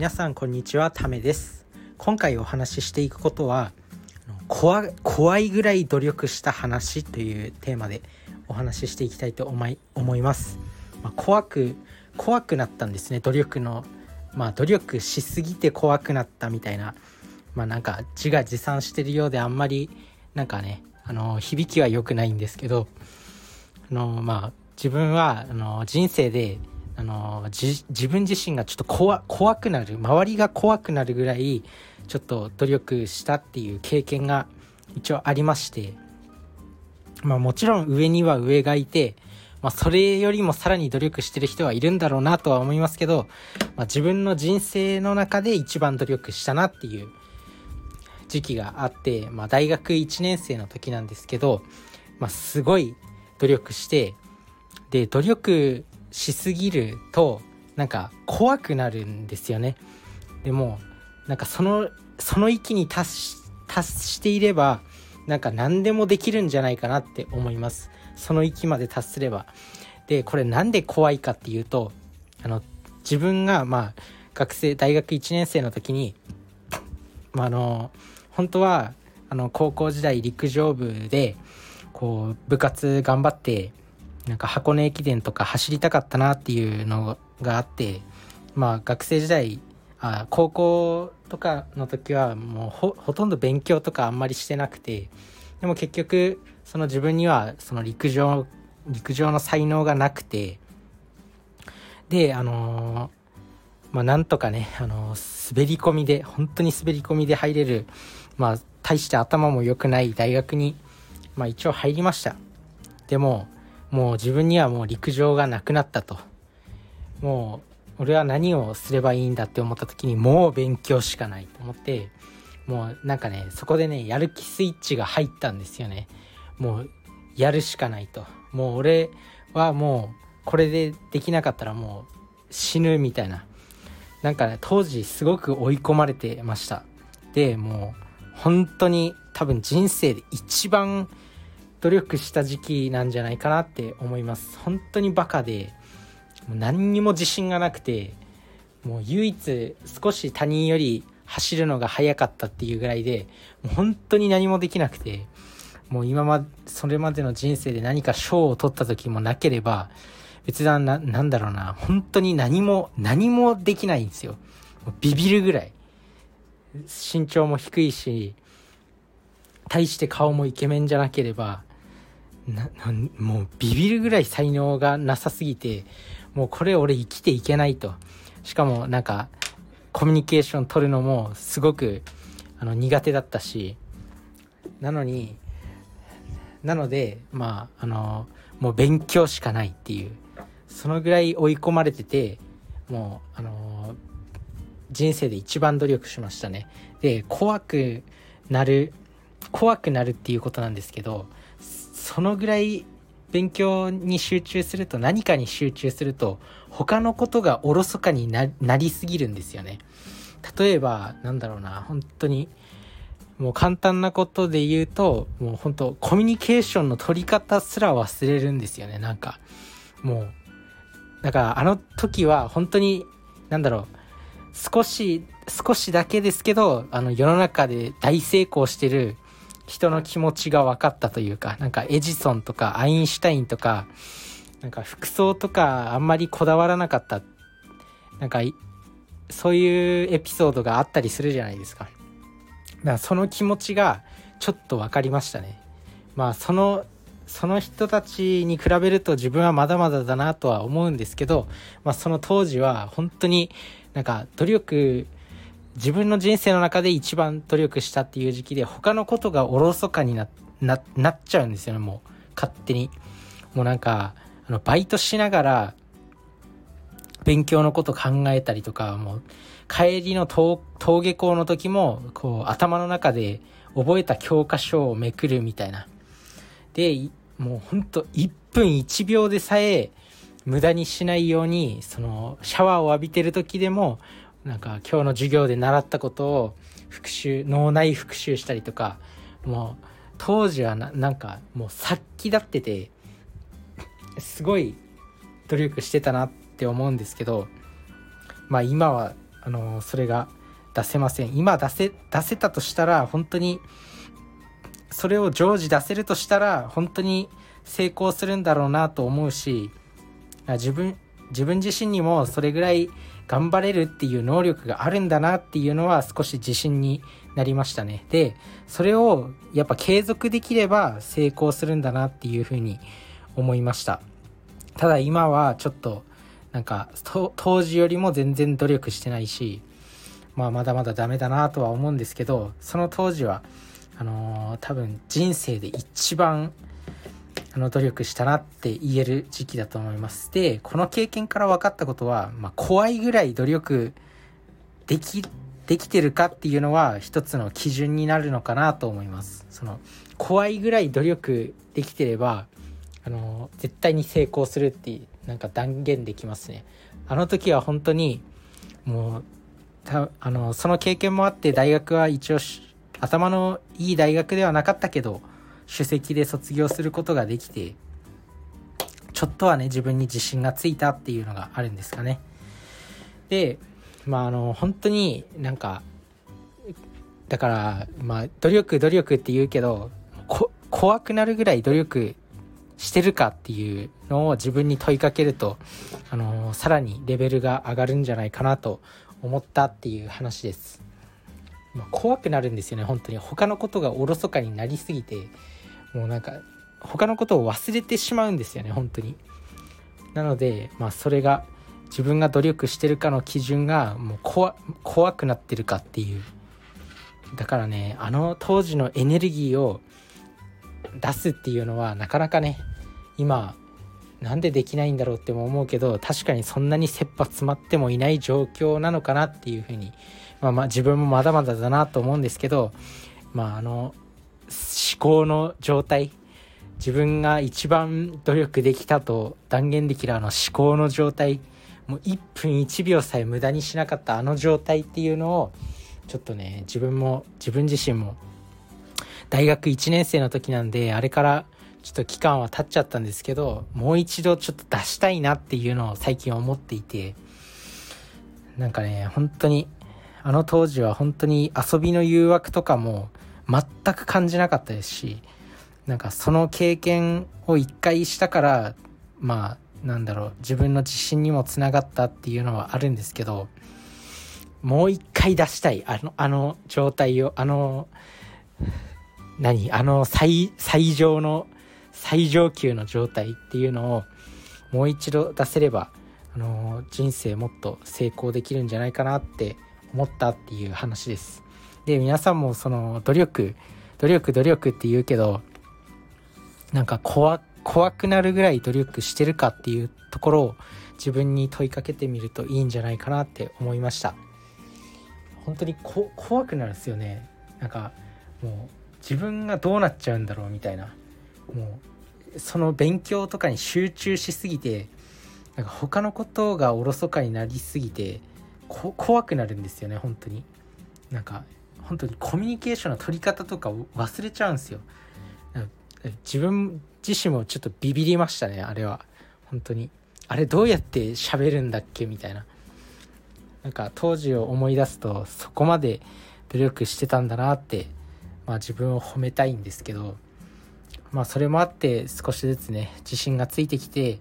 皆さんこんにちはためです。今回お話ししていくことは怖怖いぐらい努力した話というテーマでお話ししていきたいと思い思います、まあ、怖く怖くなったんですね。努力のまあ努力しすぎて怖くなったみたいな。まあなんか自画自賛してるようであんまりなんかねあの響きは良くないんですけどあのまあ自分はあの人生であの自分自身がちょっと怖怖くなる周りが怖くなるぐらいちょっと努力したっていう経験が一応ありましてまあもちろん上には上がいて、まあ、それよりもさらに努力してる人はいるんだろうなとは思いますけど、まあ、自分の人生の中で一番努力したなっていう時期があって、まあ、大学1年生の時なんですけど、まあ、すごい努力してで努力しすぎるとなんか怖くなるんですよね。でもなんかそのその域に達し達していればなんか何でもできるんじゃないかなって思います。その域まで達すれば。でこれなんで怖いかっていうとあの自分がまあ学生大学1年生の時に、まあ、あの本当はあの高校時代陸上部でこう部活頑張ってなんか箱根駅伝とか走りたかったなっていうのがあってまあ学生時代あ高校とかの時はもうほほとんど勉強とかあんまりしてなくてでも結局その自分にはその陸上陸上の才能がなくてであのー、まあなんとかね、あのー、滑り込みで本当に滑り込みで入れるまあ大して頭も良くない大学にまあ一応入りました。でももう自分にはもう陸上がなくなったと。もう俺は何をすればいいんだって思った時にもう勉強しかないと思ってもうなんかねそこでねやる気スイッチが入ったんですよね。もうやるしかないと。もう俺はもうこれでできなかったらもう死ぬみたいな。なんかね当時すごく追い込まれてました。でもう本当に多分人生で一番努力した時期なんじゃないかなって思います。本当にバカで何にも自信がなくてもう唯一少し他人より走るのが早かったっていうぐらいで本当に何もできなくてもう今までそれまでの人生で何か賞を取った時もなければ別段ななんだろうな本当に何も何もできないんですよ。ビビるぐらい。身長も低いし大して顔もイケメンじゃなければもうビビるぐらい才能がなさすぎてもうこれ俺生きていけないと。しかもなんかコミュニケーション取るのもすごくあの苦手だったし。なのになのでまああのもう勉強しかないっていう。そのぐらい追い込まれててもうあの人生で一番努力しましたね。で怖くなる怖くなるっていうことなんですけどそのぐらい勉強に集中すると何かに集中すると他のことがおろそかになりすぎるんですよね。例えばなんだろうな本当にもう簡単なことで言うともう本当コミュニケーションの取り方すら忘れるんですよねなんかもうだからあの時は本当になんだろう少し少しだけですけどあの世の中で大成功してる人の気持ちが分かったというか、なんかエジソンとかアインシュタインとか、なんか服装とかあんまりこだわらなかった、なんかそういうエピソードがあったりするじゃないですか。だからその気持ちがちょっと分かりましたね。まあそのその人たちに比べると自分はまだまだだなとは思うんですけど、まあ、その当時は本当になんか努力自分の人生の中で一番努力したっていう時期で他のことがおろそかになななっちゃうんですよねもう。勝手に。もうなんかあのバイトしながら勉強のこと考えたりとかもう帰りの登下校の時もこう頭の中で覚えた教科書をめくるみたいな。でもうほんと1分1秒でさえ無駄にしないようにそのシャワーを浴びてる時でもなんか今日の授業で習ったことを復習脳内復習したりとかもう当時はなんかもう殺気立っててすごい努力してたなって思うんですけどまあ今はあのそれが出せません。今出せ出せたとしたら本当にそれを常時出せるとしたら本当に成功するんだろうなと思うし自分自分自身にもそれぐらい頑張れるっていう能力があるんだなっていうのは少し自信になりましたね。で、それをやっぱ継続できれば成功するんだなっていうふうに思いました。ただ今はちょっとなんか当時よりも全然努力してないし、まあまだまだダメだなとは思うんですけど、その当時はあのー、多分人生で一番あの努力したなって言える時期だと思います。で、この経験から分かったことは、まあ、怖いぐらい努力でき、できてるかっていうのは一つの基準になるのかなと思います。その、怖いぐらい努力できてれば、あの、絶対に成功するってなんか断言できますね。あの時は本当に、もう、たあの、その経験もあって大学は一応頭のいい大学ではなかったけど、首席で卒業することができて、ちょっとはね、自分に自信がついたっていうのがあるんですかね。で、まあ、あの、本当になんか、だから、まあ、努力、努力って言うけど、怖くなるぐらい努力してるかっていうのを自分に問いかけると、あのさらにレベルが上がるんじゃないかなと思ったっていう話です。ま、怖くなるんですよね、本当に。他のことがおろそかになりすぎて、もうなんか他のことを忘れてしまうんですよね本当に。なのでまあそれが自分が努力してるかの基準がもう怖怖くなってるかっていう。だからねあの当時のエネルギーを出すっていうのはなかなかね今なんでできないんだろうっても思うけど確かにそんなに切羽詰まってもいない状況なのかなっていうふうにまあまあ自分もまだまだだなと思うんですけどまああの思考の状態。自分が一番努力できたと断言できるあの思考の状態。もう1分1秒さえ無駄にしなかったあの状態っていうのをちょっとね自分も自分自身も。大学1年生の時なんであれからちょっと期間は経っちゃったんですけどもう一度ちょっと出したいなっていうのを最近思っていて。なんかね本当にあの当時は本当に遊びの誘惑とかも全く感じなかったですしなんかその経験を一回したからまあなんだろう自分の自信にもつながったっていうのはあるんですけどもう一回出したいあのあの状態をあの何あの最最上の最上級の状態っていうのをもう一度出せればあの人生もっと成功できるんじゃないかなって思ったっていう話です。で皆さんもその努力努力努力って言うけどなんか怖怖くなるぐらい努力してるかっていうところを自分に問いかけてみるといいんじゃないかなって思いました。本当にこ怖くなるんですよね。なんかもう自分がどうなっちゃうんだろうみたいな。もうその勉強とかに集中しすぎてなんか他のことがおろそかになりすぎて怖くなるんですよね本当に。なんか本当にコミュニケーションの取り方とかを忘れちゃうんですよ。自分自身もちょっとビビりましたねあれは。本当に。あれどうやって喋るんだっけみたいな。なんか当時を思い出すとそこまで努力してたんだなってまあ自分を褒めたいんですけどまあそれもあって少しずつね自信がついてきて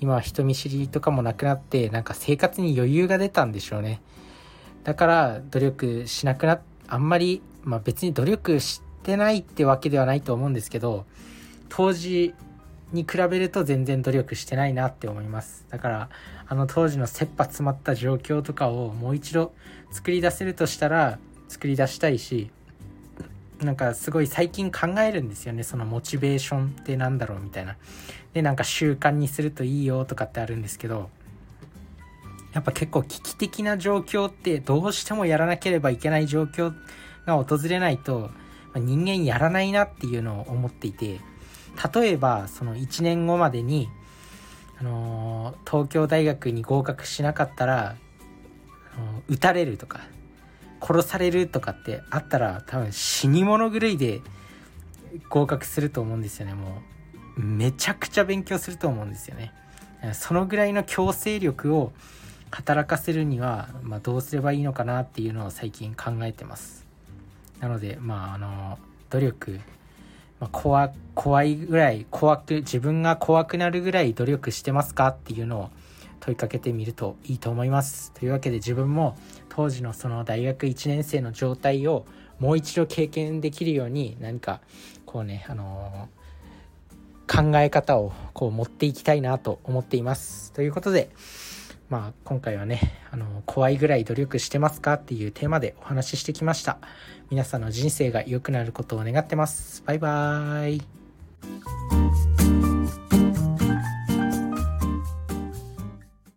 今は人見知りとかもなくなってなんか生活に余裕が出たんでしょうね。だから努力しなくなっあんまり、まあ、別に努力してないってわけではないと思うんですけど当時に比べると全然努力してないなって思います。だからあの当時の切羽詰まった状況とかをもう一度作り出せるとしたら作り出したいしなんかすごい最近考えるんですよね。そのモチベーションってなんだろうみたいな。でなんか習慣にするといいよとかってあるんですけどやっぱ結構危機的な状況ってどうしてもやらなければいけない状況が訪れないと人間やらないなっていうのを思っていて例えばその1年後までに、あのー、東京大学に合格しなかったら、あのー、撃たれるとか殺されるとかってあったら多分死に物狂いで合格すると思うんですよね。もうめちゃくちゃ勉強すると思うんですよね。そのぐらいの強制力を働かせるには、まあ、どうすればいいのかなっていうのを最近考えてます。なのでまああの努力、まあ、怖怖いぐらい怖く自分が怖くなるぐらい努力してますかっていうのを問いかけてみるといいと思います。というわけで自分も当時のその大学1年生の状態をもう一度経験できるように何かこうねあのー、考え方をこう持っていきたいなと思っています。ということでまあ、今回はね、あの、怖いぐらい努力してますかっていうテーマでお話ししてきました。皆さんの人生が良くなることを願ってます。バイバーイ。